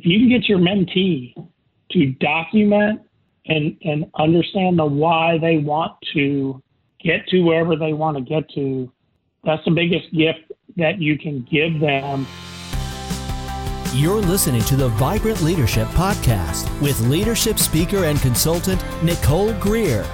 if you can get your mentee to document and, and understand the why they want to get to wherever they want to get to, that's the biggest gift that you can give them. You're listening to the Vibrant Leadership Podcast with leadership speaker and consultant Nicole Greer.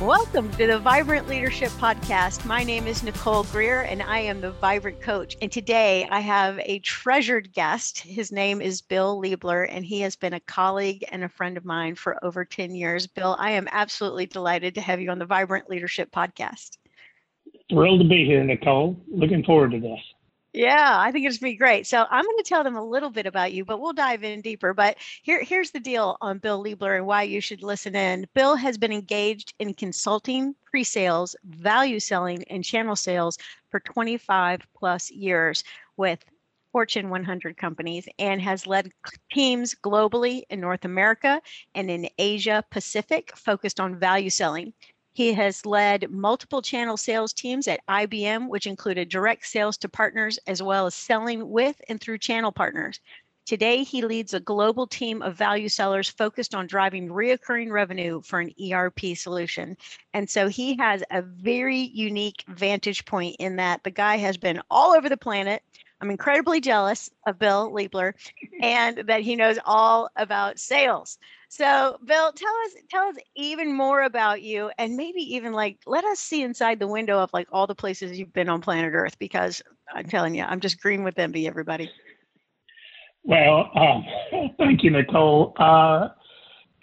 Welcome to the Vibrant Leadership Podcast. My name is Nicole Greer and I am the Vibrant Coach. And today I have a treasured guest. His name is Bill Liebler and he has been a colleague and a friend of mine for over 10 years. Bill, I am absolutely delighted to have you on the Vibrant Leadership Podcast. Thrilled to be here, Nicole. Looking forward to this. Yeah, I think it's be great. So I'm going to tell them a little bit about you, but we'll dive in deeper. But here, here's the deal on Bill Liebler and why you should listen in. Bill has been engaged in consulting, pre-sales, value selling, and channel sales for 25 plus years with Fortune 100 companies and has led teams globally in North America and in Asia Pacific focused on value selling. He has led multiple channel sales teams at IBM, which included direct sales to partners as well as selling with and through channel partners. Today, he leads a global team of value sellers focused on driving reoccurring revenue for an ERP solution. And so he has a very unique vantage point in that the guy has been all over the planet. I'm incredibly jealous of Bill Liebler and that he knows all about sales. So, Bill, tell us tell us even more about you, and maybe even like let us see inside the window of like all the places you've been on planet Earth. Because I'm telling you, I'm just green with envy, everybody. Well, um, thank you, Nicole. Uh,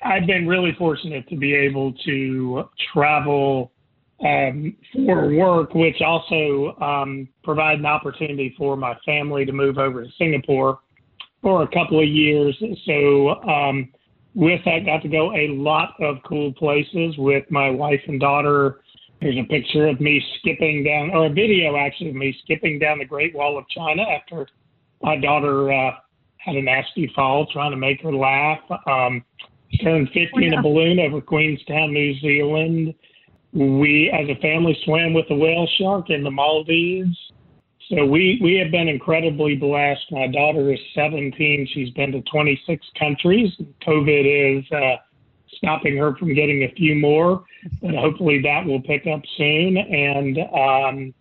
I've been really fortunate to be able to travel um, for work, which also um, provide an opportunity for my family to move over to Singapore for a couple of years. So um, with that, got to go a lot of cool places with my wife and daughter. There's a picture of me skipping down, or a video actually of me skipping down the Great Wall of China after my daughter uh, had a nasty fall, trying to make her laugh. Um, turned 50 oh, in a balloon over Queenstown, New Zealand. We, as a family, swam with a whale shark in the Maldives. So we, we have been incredibly blessed. My daughter is 17. She's been to 26 countries. COVID is uh, stopping her from getting a few more, but hopefully that will pick up soon. And um,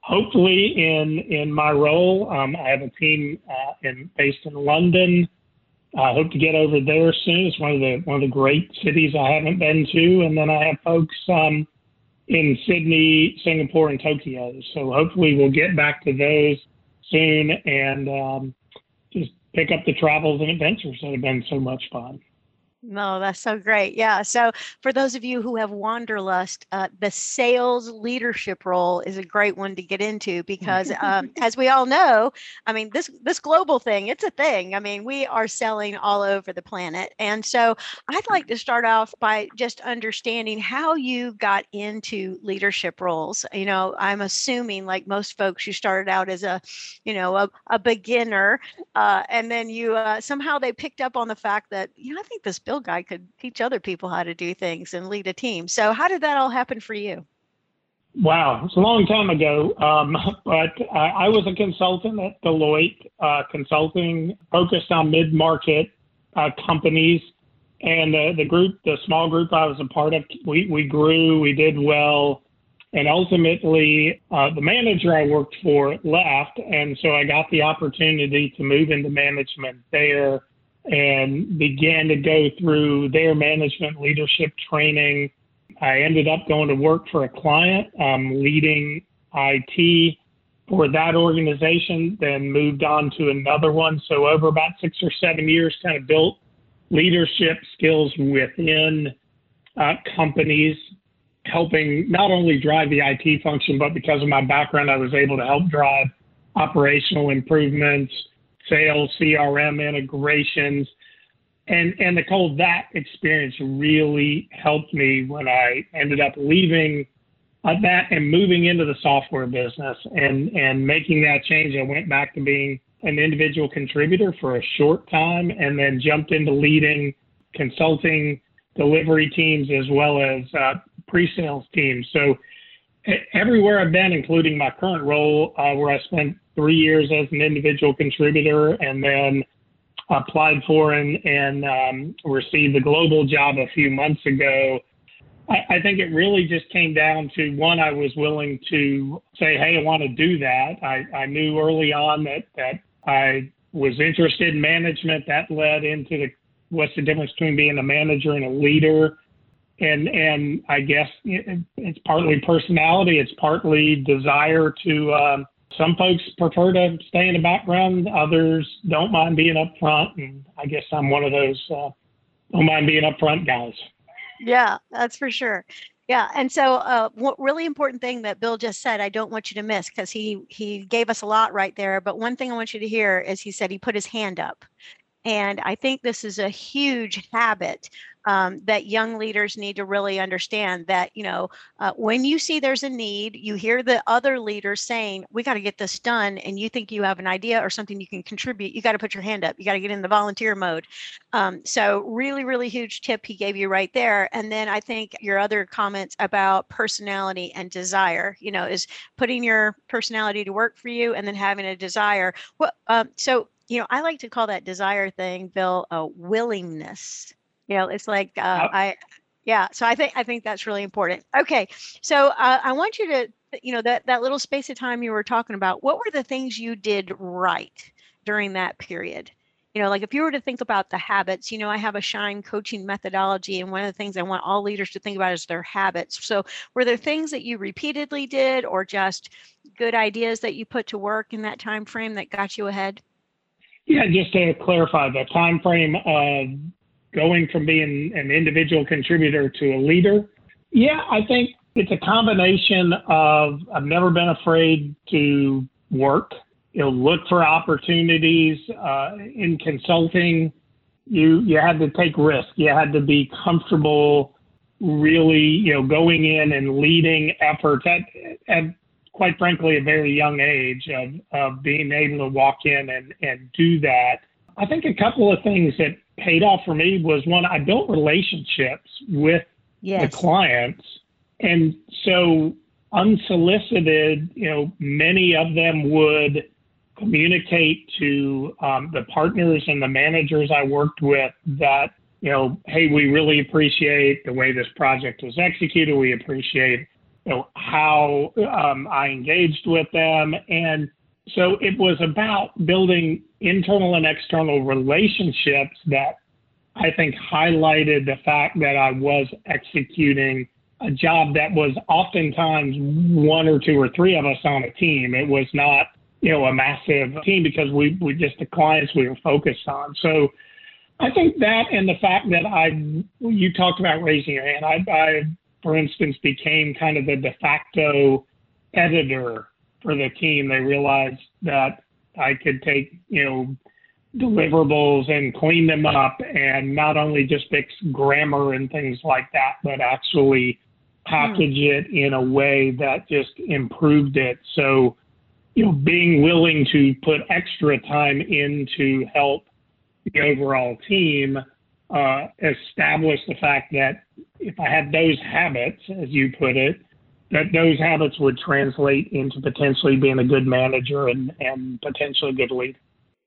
hopefully, in in my role, um, I have a team uh, in based in London. I hope to get over there soon. It's one of the one of the great cities I haven't been to, and then I have folks. Um, in Sydney, Singapore, and Tokyo. So hopefully we'll get back to those soon and um, just pick up the travels and adventures that have been so much fun. No, that's so great. Yeah. So, for those of you who have wanderlust, uh, the sales leadership role is a great one to get into because, um, as we all know, I mean this this global thing, it's a thing. I mean, we are selling all over the planet, and so I'd like to start off by just understanding how you got into leadership roles. You know, I'm assuming, like most folks, you started out as a, you know, a, a beginner, uh, and then you uh, somehow they picked up on the fact that you know I think this Bill guy could teach other people how to do things and lead a team. So, how did that all happen for you? Wow, it's a long time ago. Um, but I, I was a consultant at Deloitte, uh, consulting focused on mid market uh, companies. And the group, the small group I was a part of, we, we grew, we did well. And ultimately, uh, the manager I worked for left. And so I got the opportunity to move into management there and began to go through their management leadership training. I ended up going to work for a client, um, leading IT for that organization, then moved on to another one. So, over about six or seven years, kind of built leadership skills within uh, companies, helping not only drive the IT function, but because of my background, I was able to help drive operational improvements, sales, CRM integrations. And, and Nicole, that experience really helped me when I ended up leaving uh, that and moving into the software business and, and making that change. I went back to being an individual contributor for a short time and then jumped into leading consulting delivery teams as well as uh, pre-sales teams. So everywhere I've been, including my current role, uh, where I spent three years as an individual contributor and then applied for and, and um, received the global job a few months ago. I, I, think it really just came down to one, I was willing to say, hey, I want to do that. I, I knew early on that, that I was interested in management. That led into the what's the difference between being a manager and a leader. And, and I guess it's partly personality, it's partly desire to um, some folks prefer to stay in the background. Others don't mind being up front. And I guess I'm one of those uh, don't mind being up front guys. Yeah, that's for sure. Yeah, and so uh, what really important thing that Bill just said, I don't want you to miss because he he gave us a lot right there. But one thing I want you to hear is he said he put his hand up, and I think this is a huge habit um, that young leaders need to really understand that, you know, uh, when you see there's a need, you hear the other leaders saying, we got to get this done, and you think you have an idea or something you can contribute, you got to put your hand up. You got to get in the volunteer mode. Um, so, really, really huge tip he gave you right there. And then I think your other comments about personality and desire, you know, is putting your personality to work for you and then having a desire. Well, um, so you know, I like to call that desire thing, Bill, a willingness. You know, it's like uh, I, yeah. So I think I think that's really important. Okay, so uh, I want you to, you know, that that little space of time you were talking about. What were the things you did right during that period? You know, like if you were to think about the habits, you know, I have a shine coaching methodology, and one of the things I want all leaders to think about is their habits. So, were there things that you repeatedly did, or just good ideas that you put to work in that time frame that got you ahead? Yeah, just to clarify the time frame of going from being an individual contributor to a leader. Yeah, I think it's a combination of I've never been afraid to work. You know, look for opportunities uh, in consulting. You you had to take risk. You had to be comfortable, really, you know, going in and leading efforts at at quite frankly, a very young age of, of being able to walk in and, and do that. I think a couple of things that paid off for me was one, I built relationships with yes. the clients. And so unsolicited, you know, many of them would communicate to um, the partners and the managers I worked with that, you know, hey, we really appreciate the way this project was executed. We appreciate you know, how um, I engaged with them. And so it was about building internal and external relationships that I think highlighted the fact that I was executing a job that was oftentimes one or two or three of us on a team. It was not, you know, a massive team because we, we just the clients we were focused on. So I think that and the fact that I, you talked about raising your hand. I, I for instance, became kind of the de facto editor for the team. They realized that I could take, you know, deliverables and clean them up and not only just fix grammar and things like that, but actually package mm. it in a way that just improved it. So, you know, being willing to put extra time in to help the overall team uh, establish the fact that if I had those habits, as you put it, that those habits would translate into potentially being a good manager and, and potentially a good leader.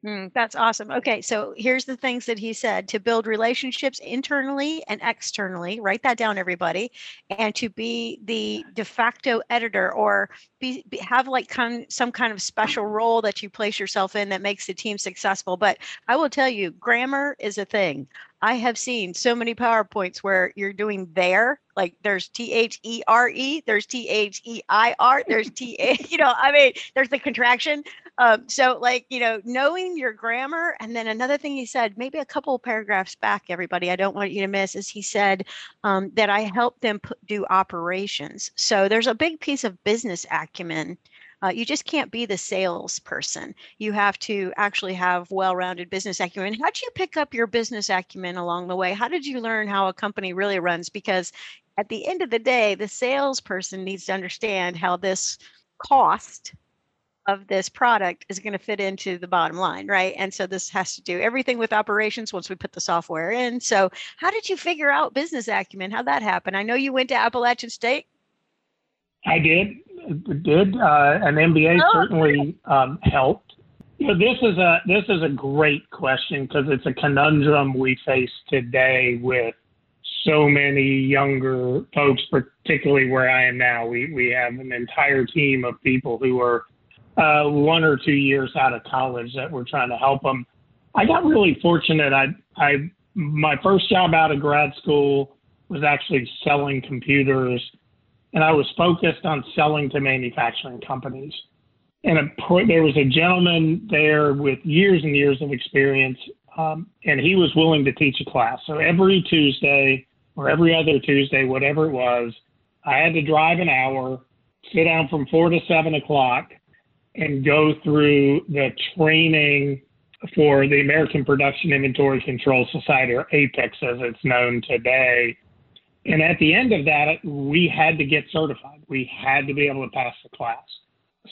Mm, that's awesome. Okay, so here's the things that he said to build relationships internally and externally. Write that down, everybody, and to be the de facto editor or be, be have like kind, some kind of special role that you place yourself in that makes the team successful. But I will tell you, grammar is a thing. I have seen so many PowerPoints where you're doing there, like there's T H E R E, there's T H E I R, there's T A, you know, I mean, there's the contraction. Um, so, like, you know, knowing your grammar. And then another thing he said, maybe a couple paragraphs back, everybody, I don't want you to miss, is he said um, that I help them put, do operations. So there's a big piece of business acumen uh, you just can't be the salesperson. You have to actually have well-rounded business acumen. How did you pick up your business acumen along the way? How did you learn how a company really runs? Because at the end of the day, the salesperson needs to understand how this cost of this product is going to fit into the bottom line, right? And so this has to do everything with operations once we put the software in. So, how did you figure out business acumen? How'd that happen? I know you went to Appalachian State. I did did. Uh, an MBA oh, certainly um, helped. You know, this is a this is a great question because it's a conundrum we face today with so many younger folks, particularly where I am now. We we have an entire team of people who are uh, one or two years out of college that we're trying to help them. I got really fortunate. I I my first job out of grad school was actually selling computers, and I was focused on selling to manufacturing companies. And a, there was a gentleman there with years and years of experience, um, and he was willing to teach a class. So every Tuesday or every other Tuesday, whatever it was, I had to drive an hour, sit down from four to seven o'clock, and go through the training for the American Production Inventory Control Society, or APICS as it's known today. And at the end of that, we had to get certified. We had to be able to pass the class.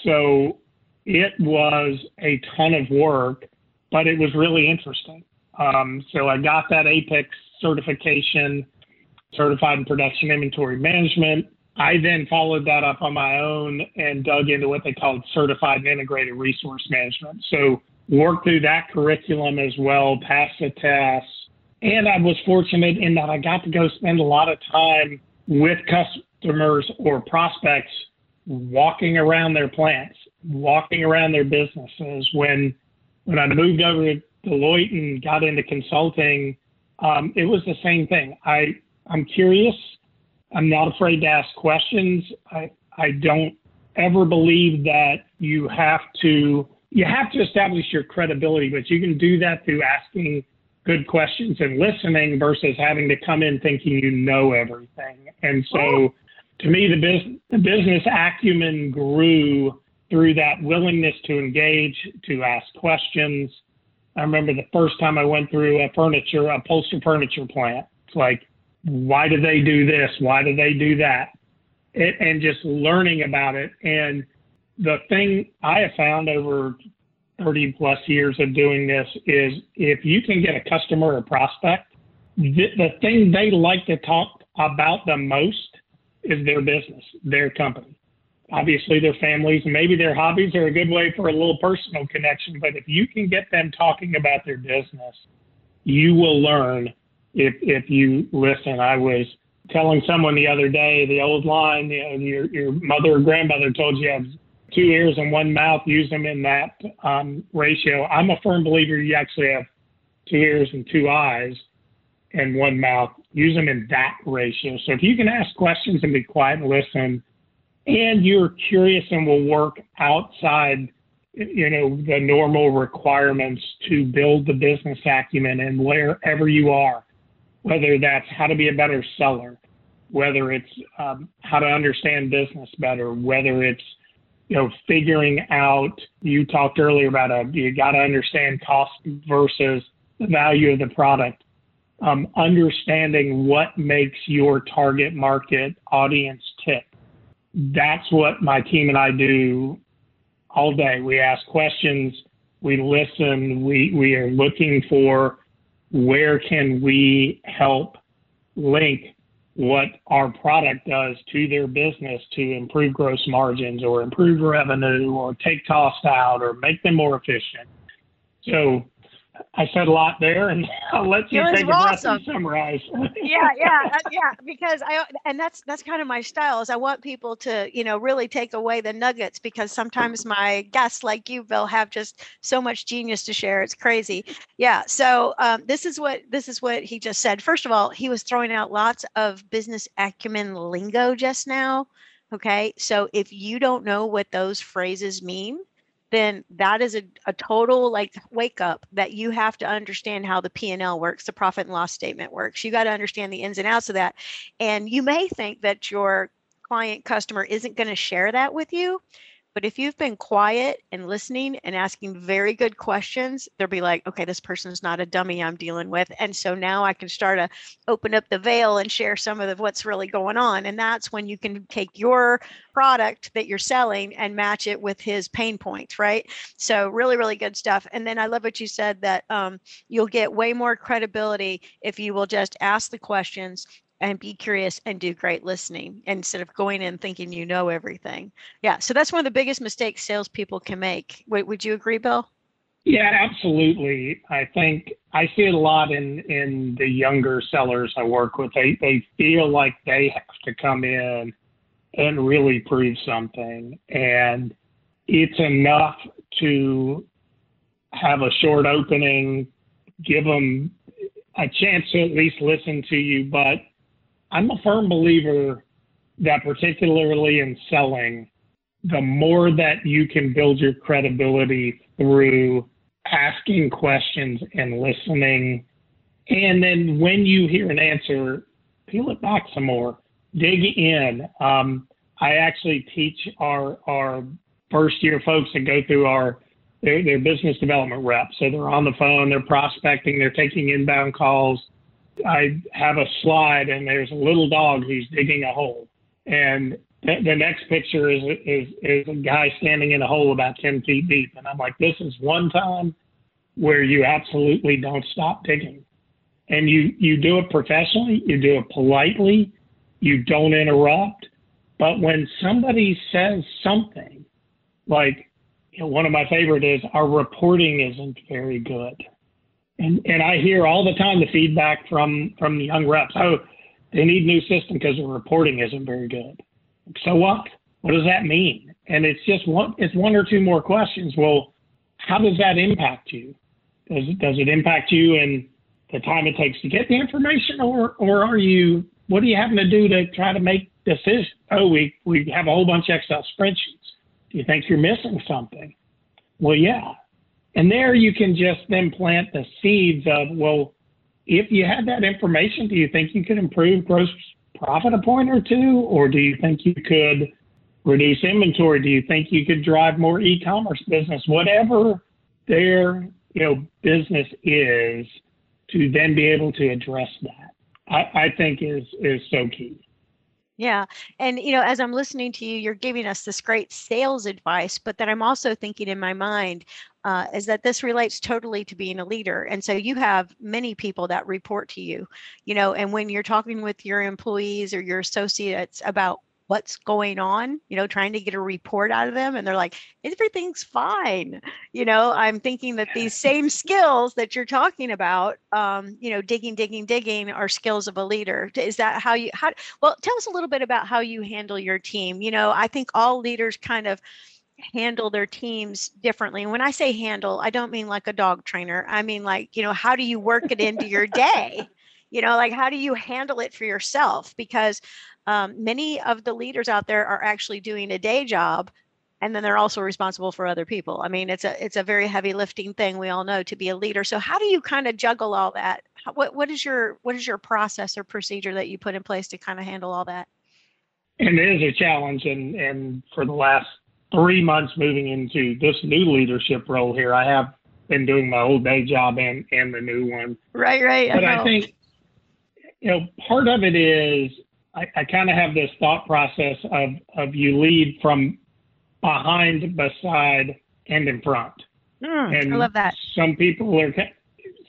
So it was a ton of work, but it was really interesting. Um, so I got that APICS certification, certified in production inventory management. I then followed that up on my own and dug into what they called certified and integrated resource management. So worked through that curriculum as well, passed the tests. And I was fortunate in that I got to go spend a lot of time with customers or prospects walking around their plants, walking around their businesses. When when I moved over to Deloitte and got into consulting, um, it was the same thing. I I'm curious. I'm not afraid to ask questions. I I don't ever believe that you have to you have to establish your credibility, but you can do that through asking good questions and listening versus having to come in thinking you know everything. And so oh. to me, the business, the business acumen grew through that willingness to engage, to ask questions. I remember the first time I went through a furniture, a upholstery furniture plant. It's like, why do they do this? Why do they do that? It, and just learning about it. And the thing I have found over 30 plus years of doing this is if you can get a customer or prospect, the, the thing they like to talk about the most is their business, their company. Obviously, their families, maybe their hobbies are a good way for a little personal connection. But if you can get them talking about their business, you will learn if if you listen. I was telling someone the other day the old line, you know, your your mother or grandmother told you, two ears and one mouth. Use them in that um, ratio. I'm a firm believer you actually have two ears and two eyes and one mouth use them in that ratio. So if you can ask questions and be quiet and listen, and you're curious and will work outside, you know, the normal requirements to build the business acumen and wherever you are, whether that's how to be a better seller, whether it's um, how to understand business better, whether it's you know figuring out. You talked earlier about a you got to understand cost versus the value of the product um, understanding what makes your target market audience tick. That's what my team and I do all day. We ask questions, we listen, we, we are looking for where can we help link what our product does to their business to improve gross margins or improve revenue or take costs out or make them more efficient. So I said a lot there, and I'll let you take a breath and summarize. yeah, yeah, uh, yeah. Because I and that's that's kind of my style. Is I want people to you know really take away the nuggets because sometimes my guests like you, Bill, have just so much genius to share. It's crazy. Yeah. So um, this is what this is what he just said. First of all, he was throwing out lots of business acumen lingo just now. Okay. So if you don't know what those phrases mean, then that is a, a total like wake up that you have to understand how the p&l works the profit and loss statement works. You got to understand the ins and outs of that. And you may think that your client customer isn't going to share that with you but if you've been quiet and listening and asking very good questions, they'll be like, okay, this person's not a dummy I'm dealing with. And so now I can start to open up the veil and share some of the, what's really going on. And that's when you can take your product that you're selling and match it with his pain points, right? So really, really good stuff. And then I love what you said that um, you'll get way more credibility if you will just ask the questions and be curious and do great listening instead of going in thinking you know everything. Yeah, so that's one of the biggest mistakes salespeople can make. Wait, would you agree, Bill? Yeah, absolutely. I think I see it a lot in in the younger sellers I work with. They they feel like they have to come in and really prove something, and it's enough to have a short opening, give them a chance to at least listen to you. But I'm a firm believer that, particularly in selling, the more that you can build your credibility through asking questions and listening. And then when you hear an answer, peel it back some more, dig in. Um, I actually teach our, our first year folks that go through our their, their business development reps. So they're on the phone, they're prospecting, they're taking inbound calls. I have a slide and there's a little dog who's digging a hole. And the next picture is, is is a guy standing in a hole about 10 feet deep. And I'm like, this is one time where you absolutely don't stop digging. And you, you do it professionally, you do it politely, you don't interrupt. But when somebody says something, like you know, one of my favorite is our reporting isn't very good. And, and I hear all the time the feedback from, from the young reps. Oh, they need new system because the reporting isn't very good. So what? What does that mean? And it's just one, it's one or two more questions. Well, how does that impact you? Does it, does it impact you in the time it takes to get the information or, or are you, what are you having to do to try to make decisions? Oh, we, we have a whole bunch of Excel spreadsheets. Do you think you're missing something? Well, yeah. And there you can just then plant the seeds of, well, if you had that information, do you think you could improve gross profit a point or two? Or do you think you could reduce inventory? Do you think you could drive more e-commerce business? Whatever their you know business is, to then be able to address that, I, I think is is so key. Yeah. And, you know, as I'm listening to you, you're giving us this great sales advice, but then I'm also thinking in my mind uh, is that this relates totally to being a leader. And so you have many people that report to you, you know, and when you're talking with your employees or your associates about what's going on, you know, trying to get a report out of them. And they're like, everything's fine. You know, I'm thinking that these same skills that you're talking about, um, you know, digging, digging, digging are skills of a leader. Is that how you, how, well, tell us a little bit about how you handle your team. You know, I think all leaders kind of, handle their teams differently. And when I say handle, I don't mean like a dog trainer. I mean like, you know, how do you work it into your day? You know, like how do you handle it for yourself? Because um, many of the leaders out there are actually doing a day job and then they're also responsible for other people. I mean it's a it's a very heavy lifting thing we all know to be a leader. So how do you kind of juggle all that? What what is your what is your process or procedure that you put in place to kind of handle all that? And it is a challenge and and for the last three months moving into this new leadership role here i have been doing my old day job and and the new one. Right right but i, I think you know part of it is I, I kind of have this thought process of, of you lead from behind, beside, and in front. Mm, and I love that. Some people are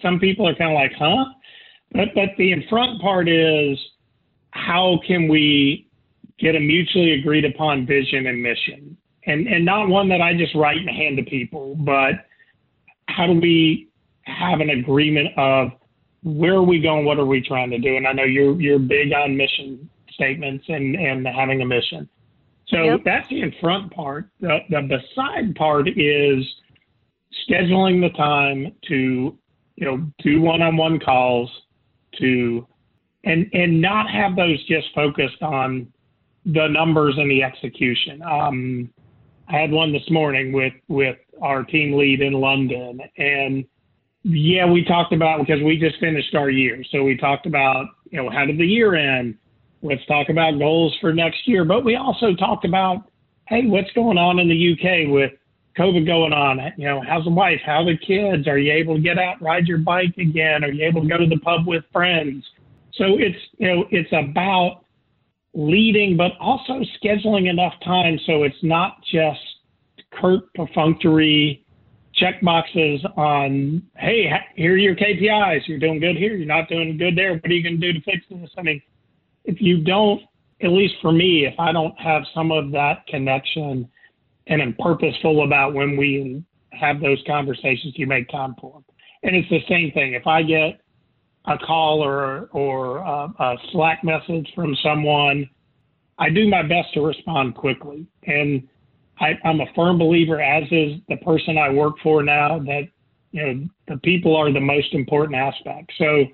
some people are kind of like, huh? But but the in front part is how can we get a mutually agreed upon vision and mission, and and not one that I just write and hand to people, but how do we have an agreement of where are we going? What are we trying to do? And I know you're you're big on mission statements and and having a mission. So yep. that's the in front part. The the beside part is scheduling the time to you know do one-on-one calls to and and not have those just focused on the numbers and the execution. Um, I had one this morning with with our team lead in London, and yeah, we talked about because we just finished our year, so we talked about you know how did the year end, let's talk about goals for next year. But we also talked about, hey, what's going on in the UK with COVID going on? You know, how's the wife? How the kids? Are you able to get out ride your bike again? Are you able to go to the pub with friends? So it's you know it's about leading, but also scheduling enough time so it's not just curt perfunctory check boxes on, hey, here are your KPIs. You're doing good here. You're not doing good there. What are you going to do to fix this? I mean, if you don't, at least for me, if I don't have some of that connection and am purposeful about when we have those conversations, you make time for them. And it's the same thing. If I get a call or or a, a Slack message from someone, I do my best to respond quickly. And I, I'm a firm believer, as is the person I work for now, that you know the people are the most important aspect. So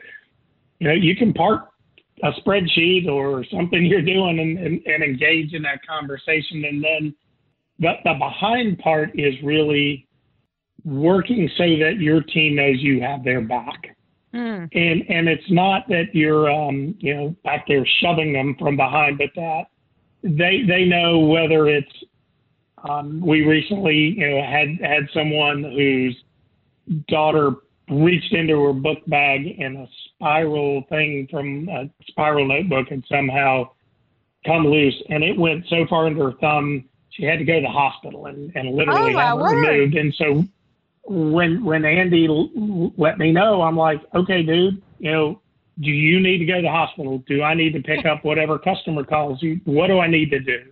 you know you can park a spreadsheet or something you're doing and, and, and engage in that conversation, and then the, the behind part is really working so that your team knows you have their back. Mm. And and it's not that you're um, you know back there shoving them from behind, but that they they know whether it's um, we recently you know had had someone whose daughter reached into her book bag and a spiral thing from a spiral notebook had somehow come loose and it went so far into her thumb she had to go to the hospital and, and literally oh, have it removed and so when when Andy l- let me know, I'm like, okay, dude, you know, do you need to go to the hospital? Do I need to pick up whatever customer calls you? What do I need to do?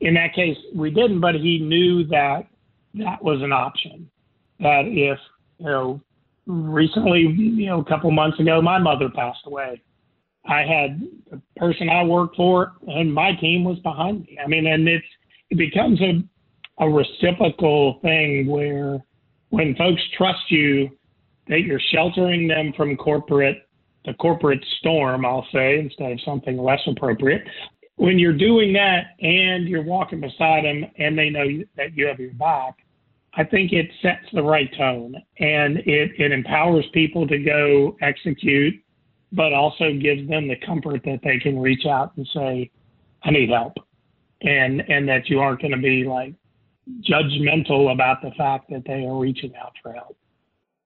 In that case, we didn't, but he knew that that was an option. That if you know, recently, you know, a couple months ago, my mother passed away. I had the person I worked for, and my team was behind me. I mean, and it's it becomes a a reciprocal thing where when folks trust you that you're sheltering them from corporate the corporate storm, I'll say, instead of something less appropriate. When you're doing that and you're walking beside them and they know that you have your back, I think it sets the right tone and it, it empowers people to go execute, but also gives them the comfort that they can reach out and say, I need help. And and that you aren't going to be like judgmental about the fact that they are reaching out for help.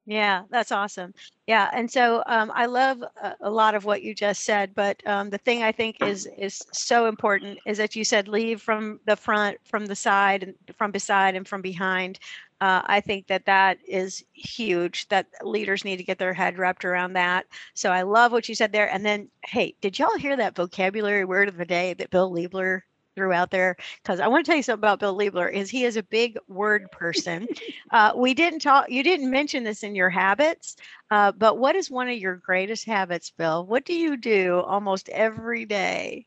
Yeah, that's awesome. Yeah, and so um, I love a, a, lot of what you just said, but um, the thing I think is is so important is that you said leave from the front, from the side, and from beside, and from behind. Uh, I think that that is huge. That leaders need to get their head wrapped around that. So I love what you said there. And then, hey, did y'all hear that vocabulary word of the day that Bill Liebler threw out there because I want to tell you something about Bill Liebler is he is a big word person. uh, we didn't talk, you didn't mention this in your habits, uh, but what is one of your greatest habits, Bill? What do you do almost every day?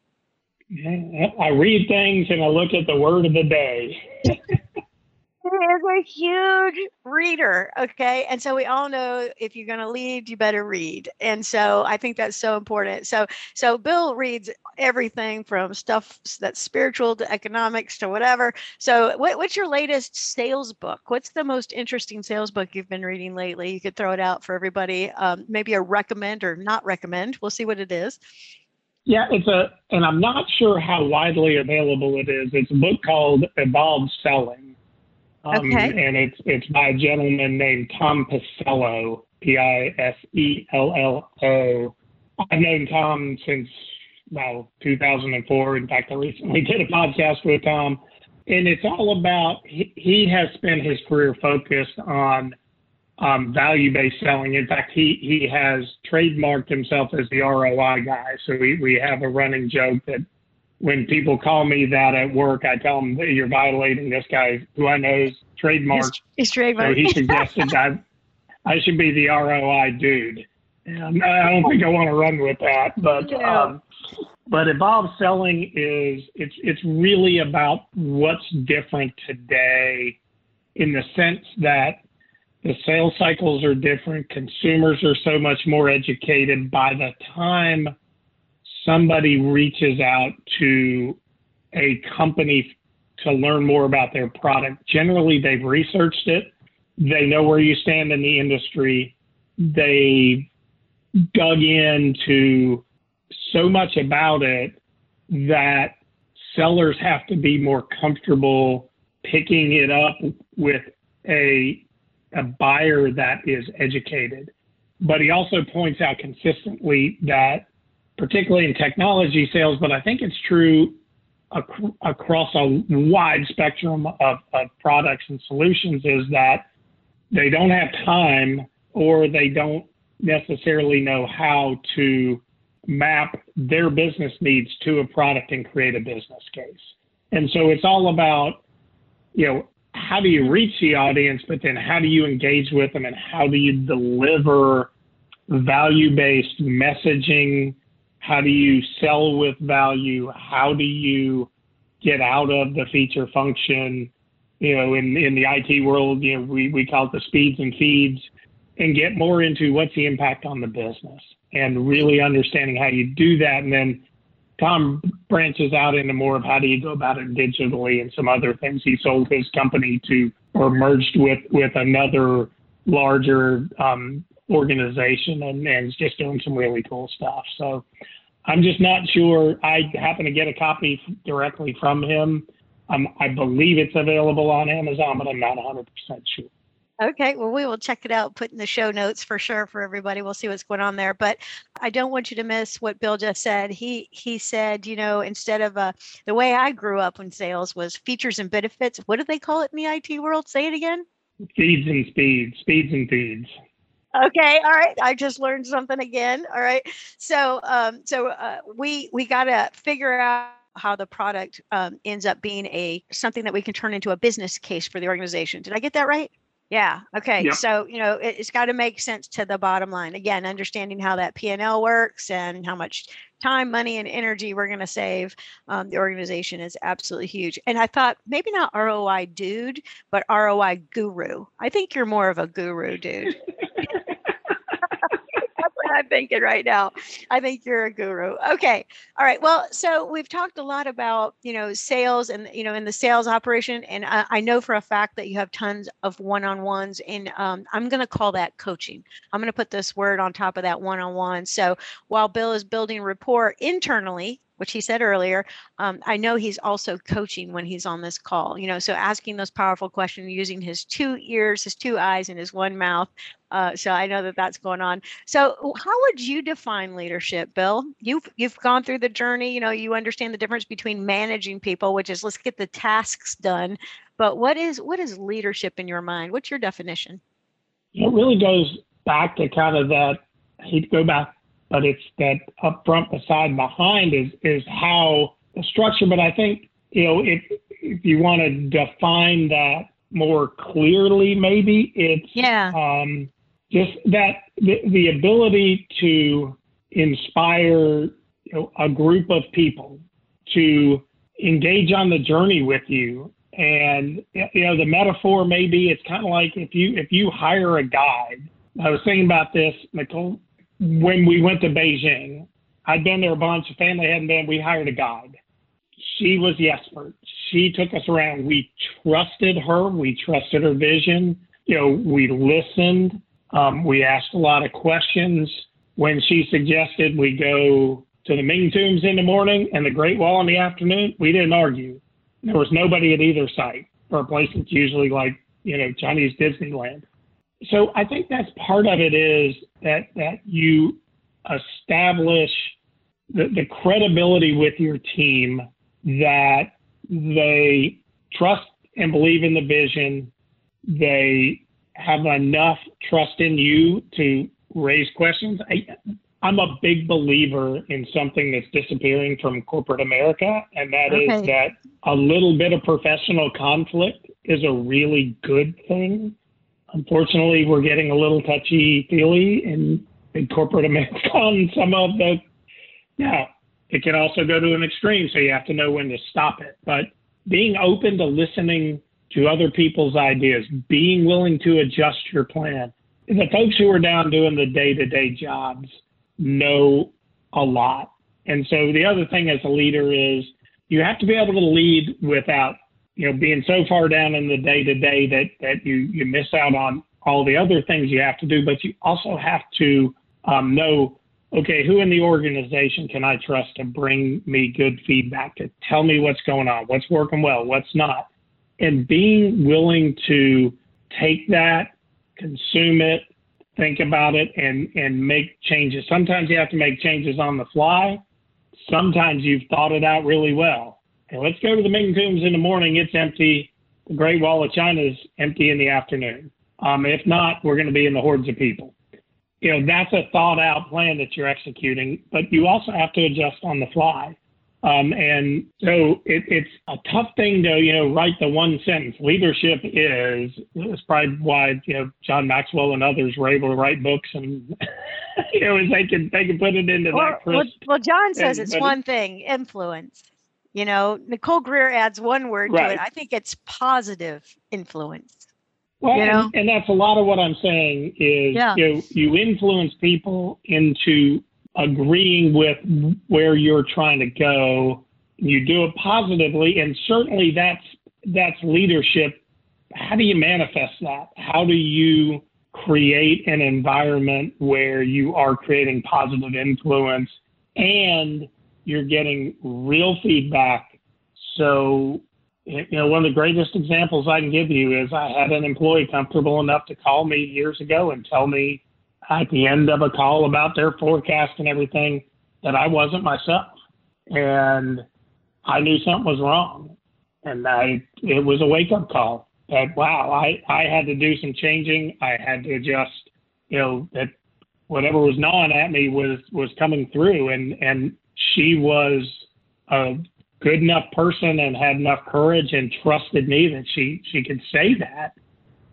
I read things and I look at the word of the day. is a huge reader. Okay. And so we all know if you're going to lead, you better read. And so I think that's so important. So, so Bill reads everything from stuff that's spiritual to economics to whatever. So what, what's your latest sales book? What's the most interesting sales book you've been reading lately? You could throw it out for everybody. Um, maybe a recommend or not recommend. We'll see what it is. Yeah, it's a, and I'm not sure how widely available it is. It's a book called Evolved Selling um, okay. And it's it's by a gentleman named Tom Pisello, P I S E L L O. I've known Tom since well 2004. In fact, I recently did a podcast with Tom, and it's all about he, he has spent his career focused on um, value-based selling. In fact, he he has trademarked himself as the ROI guy. So we we have a running joke that when people call me that at work, I tell them that you're violating this guy who I know is trademark. He's, trademark. So he suggested I, I should be the ROI dude. And I don't think I want to run with that, but yeah. um, but evolve selling is it's it's really about what's different today, in the sense that the sales cycles are different. Consumers are so much more educated. By the time somebody reaches out to a company to learn more about their product, generally they've researched it, they know where you stand in the industry, they dug into so much about it that sellers have to be more comfortable picking it up with a a buyer that is educated. But he also points out consistently that particularly in technology sales, but I think it's true ac- across a wide spectrum of, of products and solutions is that they don't have time or they don't necessarily know how to map their business needs to a product and create a business case. And so it's all about, you know, how do you reach the audience, but then how do you engage with them and how do you deliver value based messaging? How do you sell with value? How do you get out of the feature function? You know, in, in the IT world, you know, we, we call it the speeds and feeds and get more into what's the impact on the business and really understanding how you do that. And then Tom branches out into more of how do you go about it digitally and some other things. He sold his company to or merged with with another larger um, organization and, and is just doing some really cool stuff. So I'm just not sure. I happen to get a copy directly from him. Um, I believe it's available on Amazon, but I'm not 100% sure. Okay, well, we will check it out, put in the show notes for sure for everybody. We'll see what's going on there. But I don't want you to miss what Bill just said. He he said, you know, instead of uh, the way I grew up in sales was features and benefits. What do they call it in the IT world? Say it again. Feeds and speeds, speeds and feeds. Okay, all right. I just learned something again. All right. So um, so uh, we we got to figure out how the product um, ends up being a something that we can turn into a business case for the organization. Did I get that right? Yeah. Okay. Yep. So you know it, has got to make sense to the bottom line. Again, understanding how that P and L works and how much time, money, and energy we're going to save. Um, the organization is absolutely huge. And I thought maybe not ROI dude, but ROI guru. I think you're more of a guru dude. I'm thinking right now. I think you're a guru. Okay. All right. Well, so we've talked a lot about, you know, sales and, you know, in the sales operation. And I, I know for a fact that you have tons of one on ones. And um, I'm going to call that coaching. I'm going to put this word on top of that one on one. So while Bill is building rapport internally, which he said earlier, um, I know he's also coaching when he's on this call, you know, so asking those powerful questions using his two ears, his two eyes, and his one mouth. Uh, so I know that that's going on. So how would you define leadership, Bill? You've you've gone through the journey. You know, you understand the difference between managing people, which is let's get the tasks done. But what is what is leadership in your mind? What's your definition? It really goes back to kind of that. He'd go back but it's that up front, beside, behind is is how the structure. But I think you know if if you want to define that more clearly, maybe it's yeah. Um, just that the, the ability to inspire you know, a group of people to engage on the journey with you and you know the metaphor maybe it's kind of like if you if you hire a guide i was thinking about this nicole when we went to Beijing, I'd been there a bunch. The family hadn't been. We hired a guide. She was the expert. She took us around. We trusted her. We trusted her vision. You know, we listened. Um, we asked a lot of questions. When she suggested we go to the Ming Tombs in the morning and the Great Wall in the afternoon, we didn't argue. There was nobody at either site for a place that's usually like, you know, Chinese Disneyland so I think that's part of it is that that you establish the, the credibility with your team that they trust and believe in the vision. They have enough trust in you to raise questions. I, I'm a big believer in something that's disappearing from corporate America, and that okay. is that a little bit of professional conflict is a really good thing unfortunately, we're getting a little touchy feely in, in corporate America on some of the. Now, it can also go to an extreme, so you have to know when to stop it. But being open to listening to other people's ideas, being willing to adjust your plan. The folks who are down doing the day to day jobs know a lot. And so the other thing as a leader is you have to be able to lead without you know, being so far down in the day to day that that you you miss out on all the other things you have to do, but you also have to um, know, okay, who in the organization can I trust to bring me good feedback, to tell me what's going on, what's working well, what's not, and being willing to take that, consume it, think about it, and and make changes. Sometimes you have to make changes on the fly. Sometimes you've thought it out really well and let's go to the Ming Tombs in the morning. It's empty. The Great Wall of China is empty in the afternoon. Um, if not, we're going to be in the hordes of people. You know, that's a thought out plan that you're executing, but you also have to adjust on the fly. Um, and so it, it's a tough thing to, you know, write the one sentence. Leadership is, is probably why, you know, John Maxwell and others were able to write books and, you know, they can, they can put it into well, that. Well, well John says and, it's one thing, influence. You know, Nicole Greer adds one word right. to it. I think it's positive influence. Well, you know? and, and, that's a lot of what I'm saying is yeah. you know, you influence people into agreeing with where you're trying to go. You do it positively, and certainly that's that's leadership. How do you manifest that? How do you create an environment where you are creating positive influence and you're getting real feedback. So, you know, one of the greatest examples I can give you is I had an employee comfortable enough to call me years ago and tell me at the end of a call about their forecast and everything that I wasn't myself. And I knew something was wrong. And I it was a wake up call that wow, I, I had to do some changing. I had to adjust, you know, that whatever was gnawing at me was was coming through and and she was a good enough person and had enough courage and trusted me that she she could say that.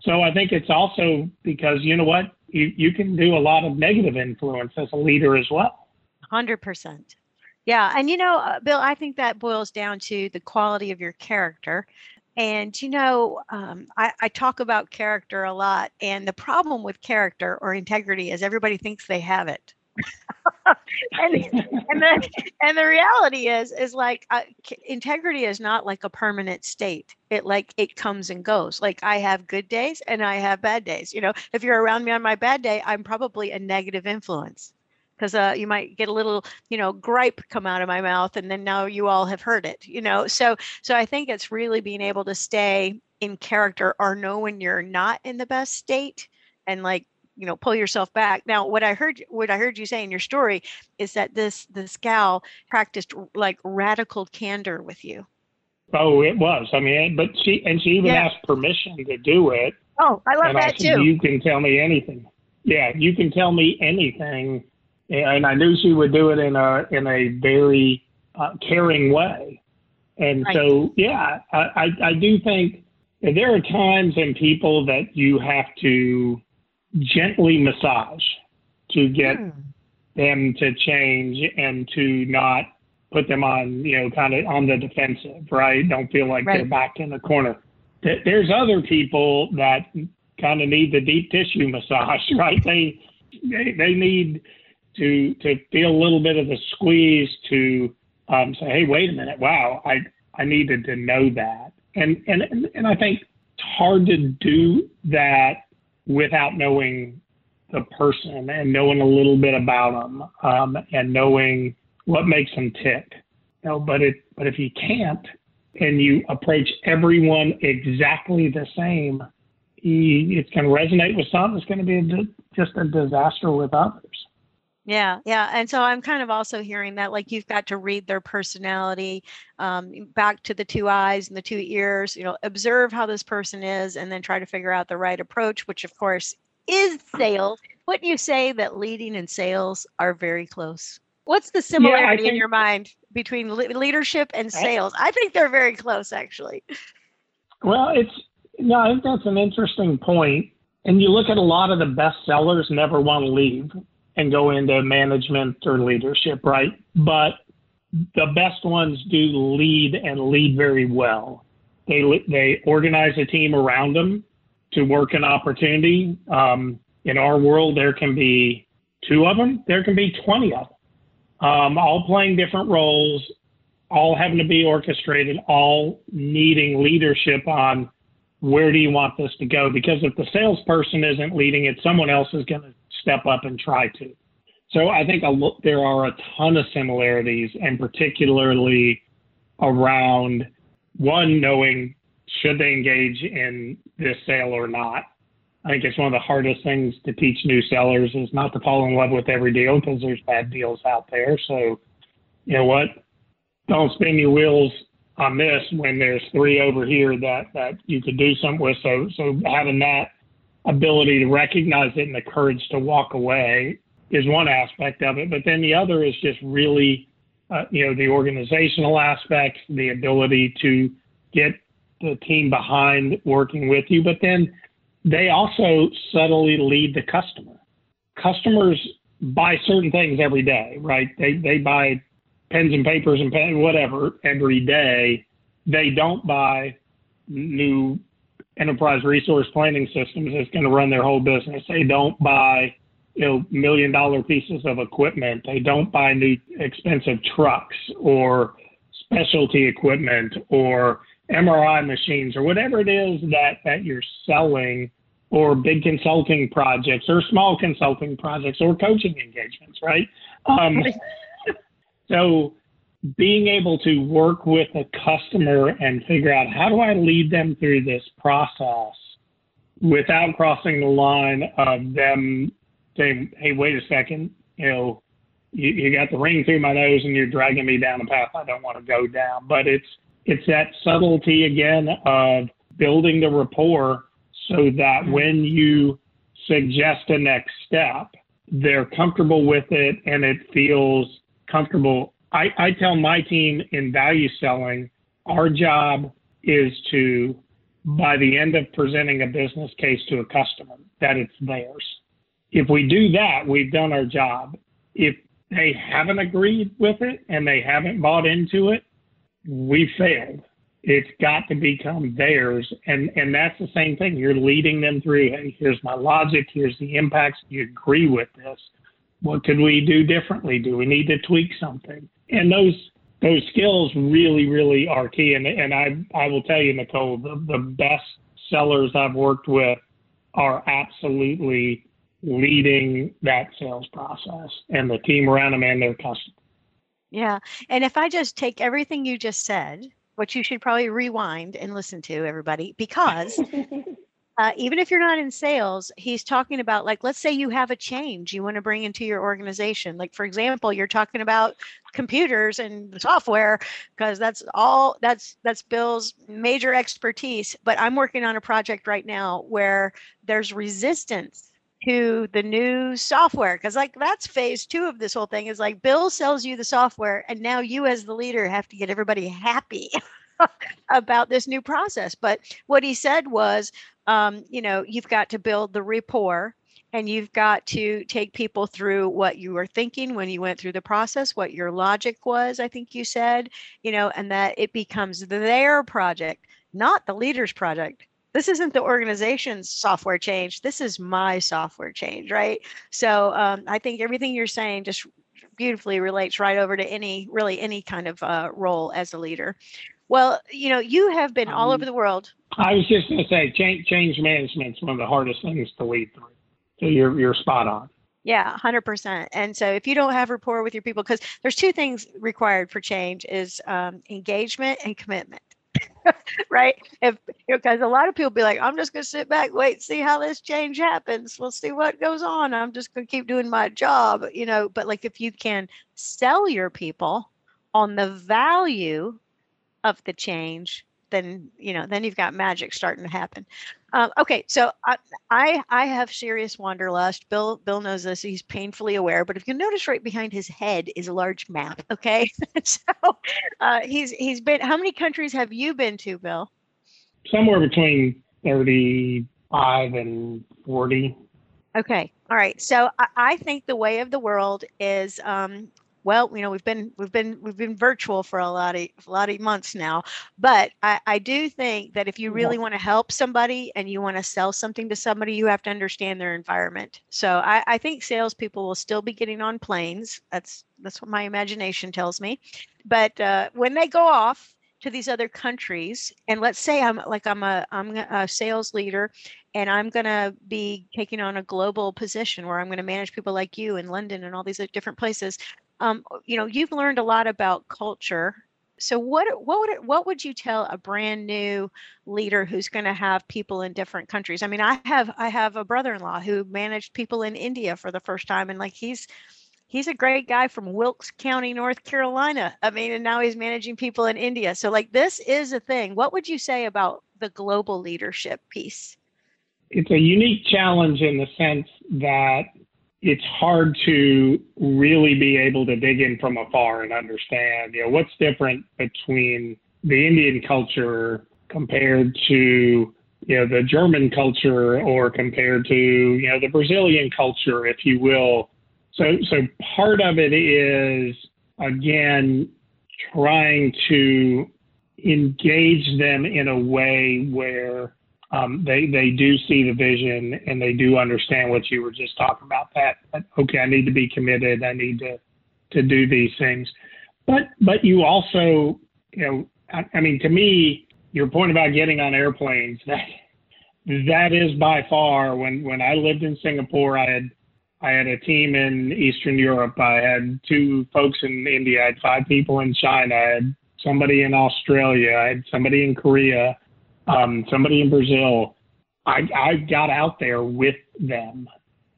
So I think it's also because you know what you you can do a lot of negative influence as a leader as well. Hundred percent. Yeah, and you know, uh, Bill, I think that boils down to the quality of your character. And you know, um, I, I talk about character a lot, and the problem with character or integrity is everybody thinks they have it. and and the and the reality is is like uh, integrity is not like a permanent state. It like it comes and goes. Like i have good days and i have bad days you know? If you're around me on my bad day i'm probably a negative influence. Because uh, you might get a little you know gripe come out of my mouth and then now you all have heard it you know? So so i think it's really being able to stay in character or know when you're not in the best state and like you know pull yourself back. Now what i heard what i heard you say in your story is that this this gal practiced like radical candor with you. Oh it was. I mean but she and she even yeah. asked permission to do it. Oh i love that I said, too. You can tell me anything. Yeah you can tell me anything. And i knew she would do it in a in a very uh, caring way. And right. so yeah I, I i do think there are times and people that you have to gently massage to get mm. them to change and to not put them on, you know, kind of on the defensive, right? Don't feel like right. they're back in the corner. There's other people that kind of need the deep tissue massage, right? They they, they need to to feel a little bit of the squeeze to um, say, hey, wait a minute, wow, I I needed to know that, and and and I think it's hard to do that without knowing the person and knowing a little bit about them um, and knowing what makes them tick. You know, but it but if you can't and you approach everyone exactly the same, it's going to resonate with some. It's going to be a, just a disaster with others. Yeah, yeah. And so I'm kind of also hearing that like you've got to read their personality um, back to the two eyes and the two ears, you know, observe how this person is and then try to figure out the right approach, which of course is sales. Wouldn't you say that leading and sales are very close? What's the similarity yeah, think, in your mind between le- leadership and sales? I think they're very close, actually. Well, it's no, I think that's an interesting point. And you look at a lot of the best sellers never want to leave and go into management or leadership, right? But the best ones do lead and lead very well. They they organize a team around them to work an opportunity. Um, in our world, there can be two of them. There can be twenty of them, um, all playing different roles, all having to be orchestrated, all needing leadership on where do you want this to go? Because if the salesperson isn't leading it, someone else is going to step up and try to. So I think there are a ton of similarities, and particularly around one knowing should they engage in this sale or not. I think it's one of the hardest things to teach new sellers is not to fall in love with every deal because there's bad deals out there. So, you know what? Don't spin your wheels on this when there's three over here that that you could do something with. So, so having that ability to recognize it and the courage to walk away is one aspect of it. But then the other is just really uh, you know, the organizational aspects, the ability to get the team behind working with you, but then they also subtly lead the customer. Customers buy certain things every day, right? They they buy pens and papers and pen, whatever every day. They don't buy new enterprise resource planning systems that's going to run their whole business. They don't buy you know million dollar pieces of equipment. They don't buy new expensive trucks or specialty equipment or MRI machines or whatever it is that that you're selling or big consulting projects or small consulting projects or coaching engagements, right? Um, so being able to work with a customer and figure out how do I lead them through this process without crossing the line of them saying, hey, wait a second, you know, you, you got the ring through my nose and you're dragging me down a path I don't want to go down. But it's it's that subtlety again of building the rapport so that mm-hmm. when you suggest a next step, they're comfortable with it and it feels comfortable. I, I tell my team in value selling, our job is to, by the end of presenting a business case to a customer, that it's theirs. If we do that, we've done our job. If they haven't agreed with it and they haven't bought into it, we failed. It's got to become theirs. And, and that's the same thing. You're leading them through, hey, here's my logic, here's the impacts. Do you agree with this? What could we do differently? Do we need to tweak something? And those those skills really, really are key. And, and I, I will tell you, Nicole, the, the best sellers I've worked with are absolutely leading that sales process and the team around them and their customers. Yeah. And if I just take everything you just said which you should probably rewind and listen to, everybody, because uh, even if you're not in sales, he's talking about like, let's say you have a change you want to bring into your organization. Like, for example, you're talking about computers and the software because that's all that's that's Bill's major expertise. But I'm working on a project right now where there's resistance to the new software because like that's phase two of this whole thing is like bill sells you the software and now you as the leader have to get everybody happy about this new process but what he said was um, you know you've got to build the rapport and you've got to take people through what you were thinking when you went through the process what your logic was i think you said you know and that it becomes their project not the leader's project this isn't the organization's software change. This is my software change, right? So um, I think everything you're saying just beautifully relates right over to any, really any kind of uh, role as a leader. Well, you know, you have been um, all over the world. I was just going to say, change, change management is one of the hardest things to lead through. So you're you're spot on. Yeah, 100%. And so if you don't have rapport with your people, because there's two things required for change is um, engagement and commitment. right? If because a lot of people be like, I'm just gonna sit back, wait, see how this change happens. We'll see what goes on. I'm just gonna keep doing my job, you know. But like if you can sell your people on the value of the change, then you know then you've got magic starting to happen. Um, okay so I, I, I have serious wanderlust. Bill bill knows this he's painfully aware but if you notice right behind his head is a large map okay? So uh, he's he's been how many countries have you been to bill? Somewhere between 35 and 40 okay all right so i, I think the way of the world is um, well, you know, we've been we've been we've been virtual for a lot of a lot of months now, but I, I do think that if you really want to help somebody and you want to sell something to somebody, you have to understand their environment. So I, I think salespeople will still be getting on planes. That's that's what my imagination tells me. But uh, when they go off to these other countries, and let's say I'm like I'm a I'm a sales leader, and I'm going to be taking on a global position where I'm going to manage people like you in London and all these different places um, you know, you've learned a lot about culture. So what what would it, what would you tell a brand new leader who's going to have people in different countries? I mean, I have I have a brother-in-law who managed people in India for the first time, and like he's he's a great guy from Wilkes County, North Carolina. I mean, and now he's managing people in India. So like this is a thing. What would you say about the global leadership piece? It's a unique challenge in the sense that it's hard to really be able to dig in from afar and understand, you know, what's different between the Indian culture compared to, you know, the German culture or compared to, you know, the Brazilian culture, if you will. So, so part of it is, again, trying to engage them in a way where um, they they do see the vision and they do understand what you were just talking about. That, that okay, I need to be committed. I need to to do these things. But but you also you know I, I mean to me your point about getting on airplanes that that is by far when when I lived in Singapore I had I had a team in Eastern Europe. I had two folks in India. I had five people in China. I had somebody in Australia. I had somebody in Korea um, somebody in Brazil. I, I got out there with them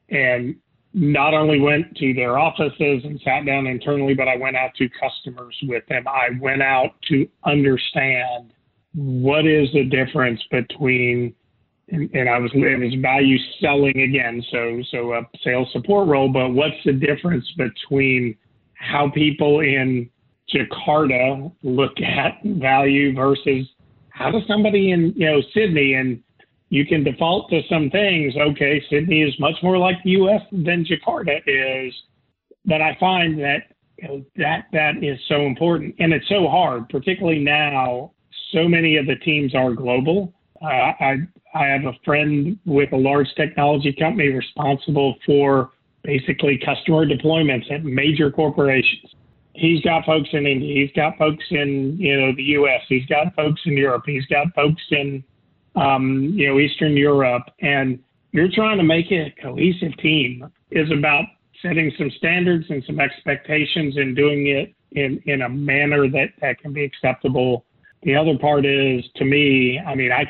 and not only went to their offices and sat down internally, but I went out to customers with them. I went out to understand what is the difference between, and, and I was it was value selling again, so so a sales support role, but what's the difference between how people in Jakarta look at value versus how does somebody in you know Sydney and you can default to some things. Okay, Sydney is much more like the U.S. than Jakarta is, but I find that you know, that that is so important and it's so hard, particularly now. So many of the teams are global. Uh, I I have a friend with a large technology company responsible for basically customer deployments at major corporations he's got folks in India, he's got folks in you know the U.S., he's got folks in Europe, he's got folks in um, you know Eastern Europe, and you're trying to make it a cohesive team. Is about setting some standards and some expectations and doing it in in a manner that that can be acceptable. The other part is to me, I mean, I.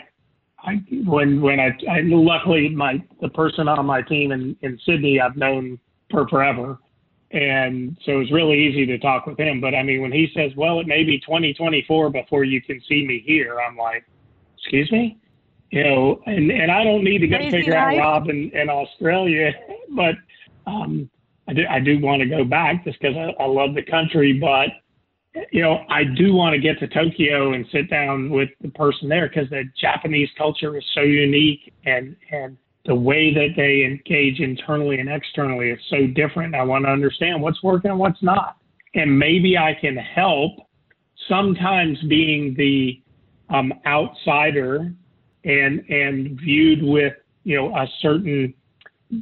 I, when when I, I luckily my the person on my team in, in Sydney I've known for forever, and so it was really easy to talk with him. But I mean, when he says, well, it may be 2024 before you can see me here, I'm like, excuse me? You know, and, and I don't need to go figure life. out Rob in, in Australia, but um, I do, I do want to go back just because I, I love the country. But, you know, I do want to get to Tokyo and sit down with the person there because the Japanese culture is so unique and, and, the way that they engage internally and externally is so different. I want to understand what's working and what's not. And maybe I can help sometimes being the um, outsider and and viewed with you know a certain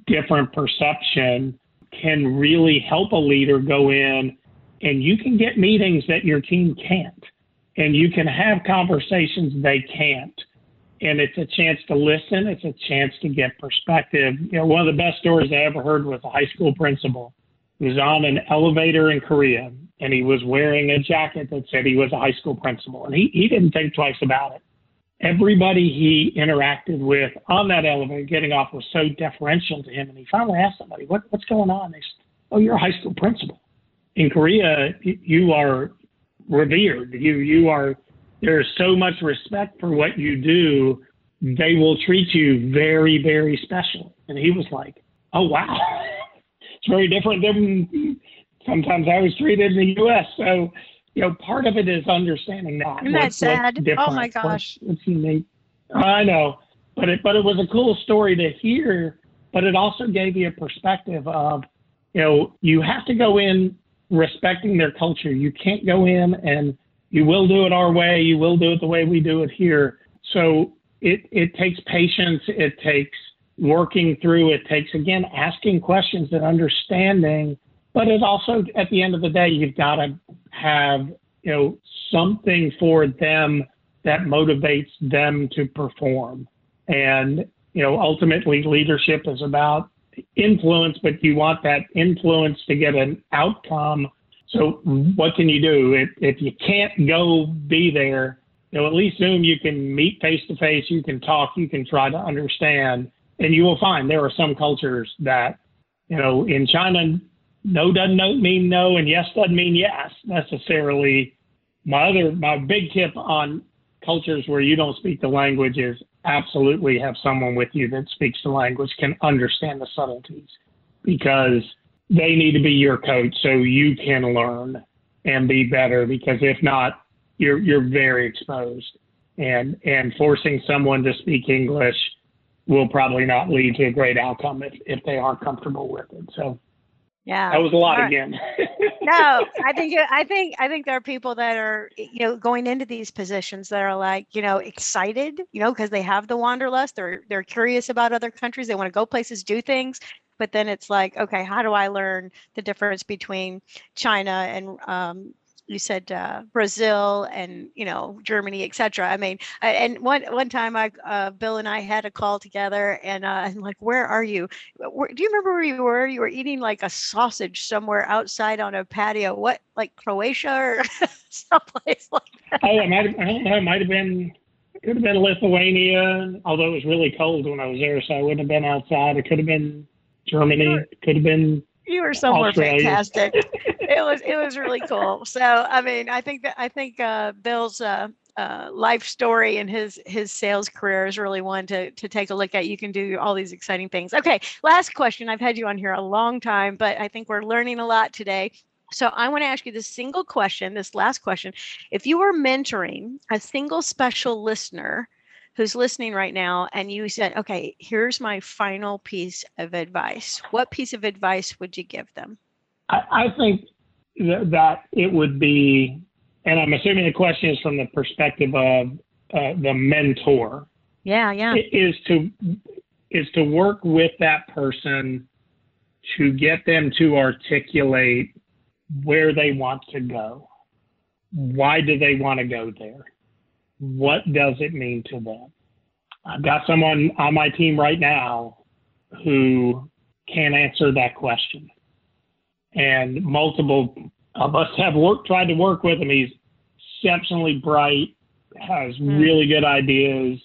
different perception can really help a leader go in and you can get meetings that your team can't and you can have conversations they can't and it's a chance to listen. It's a chance to get perspective. You know, one of the best stories I ever heard was a high school principal who was on an elevator in Korea, and he was wearing a jacket that said he was a high school principal, and he, he didn't think twice about it. Everybody he interacted with on that elevator getting off was so deferential to him, and he finally asked somebody, what, "What's going on?" They said, "Oh, you're a high school principal. In Korea, you are revered. You you are there's so much respect for what you do, they will treat you very, very special. And he was like, oh, wow. it's very different than sometimes I was treated in the U.S. So, you know, part of it is understanding that. Isn't that sad? Oh my gosh. What's, what's unique. I know, but it, but it was a cool story to hear, but it also gave you a perspective of, you know, you have to go in respecting their culture. You can't go in and you will do it our way. You will do it the way we do it here. So it, it takes patience. It takes working through. It takes, again, asking questions and understanding. But it also, at the end of the day, you've got to have, you know, something for them that motivates them to perform. And, you know, ultimately leadership is about influence, but you want that influence to get an outcome so what can you do if, if you can't go be there? You know, at least Zoom, you can meet face to face, you can talk, you can try to understand, and you will find there are some cultures that, you know, in China, no doesn't mean no, and yes doesn't mean yes necessarily. My other, my big tip on cultures where you don't speak the language is absolutely have someone with you that speaks the language, can understand the subtleties because they need to be your coach so you can learn and be better because if not you're you're very exposed. And and forcing someone to speak english will probably not lead to a great outcome if, if they aren't comfortable with it. So yeah. that was a lot right. again. No i think i think i think there are people that are you know going into these positions that are like you know excited you know because they have the wanderlust they're they're curious about other countries they want to go places do things but then it's like okay how do i learn the difference between china and um, you said uh, Brazil and you know Germany, etc. I mean, and one one time I uh, Bill and I had a call together, and uh, I'm like, "Where are you? Where, do you remember where you were? You were eating like a sausage somewhere outside on a patio. What, like Croatia or someplace like that?" Oh, it might have, I don't know. It might have been. It could have been Lithuania, although it was really cold when I was there, so I wouldn't have been outside. It could have been Germany. Could have been you were somewhere Australia. fantastic. it was it was really cool. So I mean, I think that I think uh, Bill's uh, uh, life story and his his sales career is really one to to take a look at. You can do all these exciting things. Okay, last question. I've had you on here a long time, but I think we're learning a lot today. So I want to ask you this single question, this last question. If you were mentoring a single special listener who's listening right now and you said, okay, here's my final piece of advice, what piece of advice would you give them? I, I think th- that it would be, and I'm assuming the question is from the perspective of uh, the mentor. Yeah, yeah. Is to is to work with that person to get them to articulate where they want to go. Why do they want to go there? What does it mean to them? I've got someone on my team right now who can't answer that question. And multiple of us have worked, tried to work with him. He's exceptionally bright, has mm. really good ideas,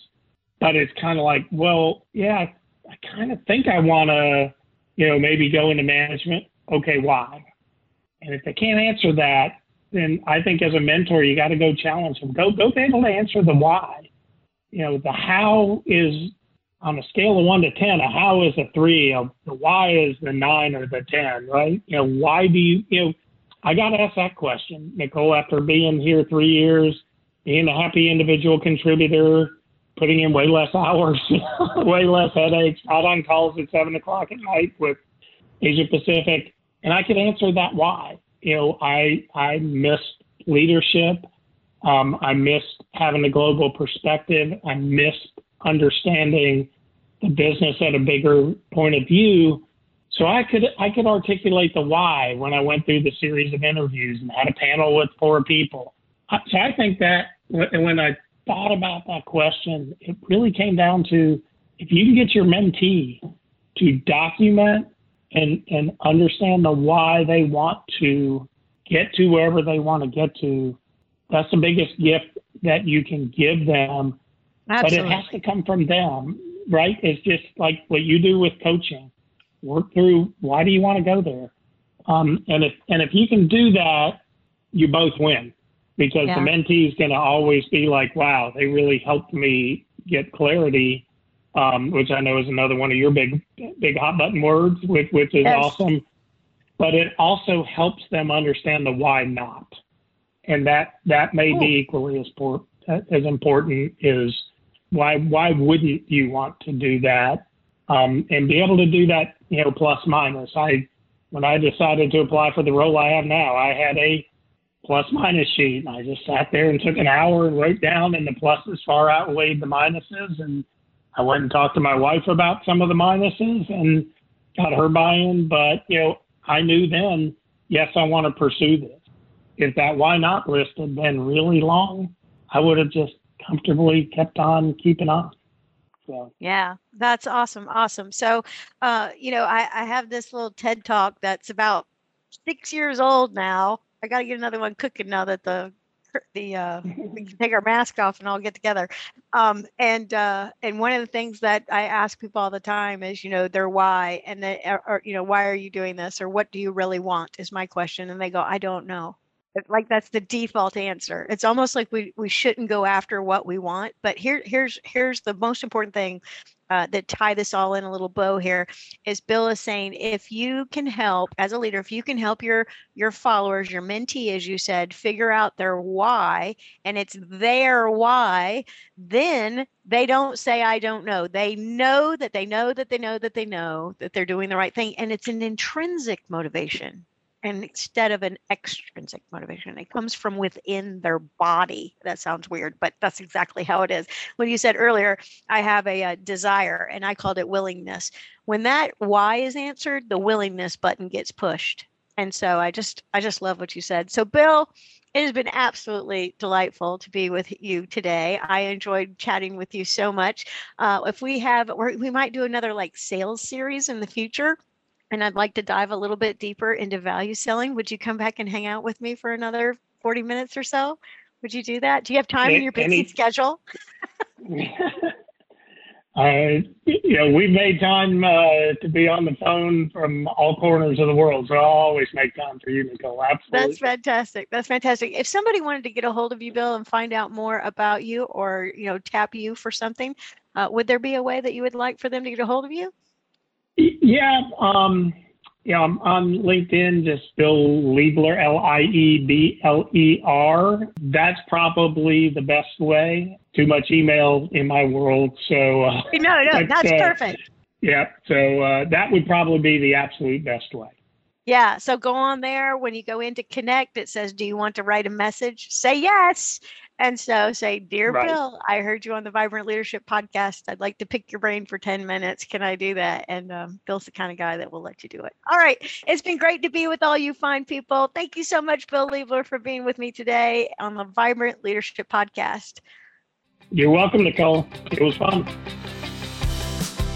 but it's kind of like, well, yeah, I kind of think I want to, you know, maybe go into management. Okay, why? And if they can't answer that, then I think as a mentor, you got to go challenge them. Go go be able to answer the why. You know, the how is on a scale of one to ten. A how is a three. A, the why is the nine or the ten. Right? You know, why do you? You know, I got to ask that question, Nicole. After being here three years, being a happy individual contributor, putting in way less hours, way less headaches, not on calls at seven o'clock at night with Asia Pacific, and I could answer that why you know, I I missed leadership. Um, I missed having a global perspective. I missed understanding the business at a bigger point of view. So I could I could articulate the why when I went through the series of interviews and had a panel with four people. So I think that when I thought about that question, it really came down to if you can get your mentee to document and and understand the why they want to get to wherever they want to get to. That's the biggest gift that you can give them. Absolutely. But it has to come from them, right? It's just like what you do with coaching. Work through why do you want to go there? Um, and if and if you can do that, you both win because yeah. the mentee is going to always be like, wow, they really helped me get clarity um, which I know is another one of your big big hot button words, which which is yes. awesome. But it also helps them understand the why not, and that that may be equally as por- as important is why why wouldn't you want to do that um, and be able to do that you know plus minus. I when I decided to apply for the role I have now, I had a plus minus sheet. And I just sat there and took an hour and wrote down, and the pluses far outweighed the minuses, and I went and talked to my wife about some of the minuses and got her buy-in. But you know, I knew then, yes, I want to pursue this. If that why not list had been really long, I would have just comfortably kept on keeping on. So. Yeah, that's awesome. Awesome. So, uh, you know, I, I have this little TED talk that's about six years old now. I got to get another one cooking now that the the uh, we can take our mask off and all get together. Um, and uh, and one of the things that I ask people all the time is, you know, their why, and then or you know, why are you doing this, or what do you really want? Is my question, and they go, I don't know. Like that's the default answer. It's almost like we we shouldn't go after what we want, but here here's here's the most important thing uh, that tie this all in a little bow here is Bill is saying if you can help as a leader, if you can help your your followers, your mentee, as you said, figure out their why, and it's their why, then they don't say I don't know. They know that they know that they know that they know that they're doing the right thing, and it's an intrinsic motivation and instead of an extrinsic motivation it comes from within their body. That sounds weird but that's exactly how it is. When you said earlier i have a, a, desire and i called it willingness when that why is answered the willingness button gets pushed. And so i just i just love what you said. So bill it has been absolutely delightful to be with you today. I enjoyed chatting with you so much. Uh, if we have, we might do another like sales series in the future and I'd like to dive a little bit deeper into value selling. Would you come back and hang out with me for another 40 minutes or so? Would you do that? Do you have time in your busy Any, schedule? uh, you know, we've made time uh, to be on the phone from all corners of the world, so I'll always make time for you, Nicole. Absolutely. That's fantastic. That's fantastic. If somebody wanted to get a hold of you, Bill, and find out more about you, or you know, tap you for something, uh, would there be a way that you would like for them to get a hold of you? Yeah, um, yeah, I'm on LinkedIn, just Bill Liebler, L I E B L E R. That's probably the best way. Too much email in my world, so uh, no, no, that's uh, perfect. Yeah, so uh, that would probably be the absolute best way. Yeah, so go on there when you go into connect. It says, "Do you want to write a message?" Say yes, and so say, Dear right. Bill, I heard you on the Vibrant Leadership podcast. I'd like to pick your brain for 10 minutes. Can I do that? And um, Bill's the kind of guy that will let you do it. All right. It's been great to be with all you fine people. Thank you so much, Bill Liebler, for being with me today on the Vibrant Leadership podcast. You're welcome, Nicole. It was fun.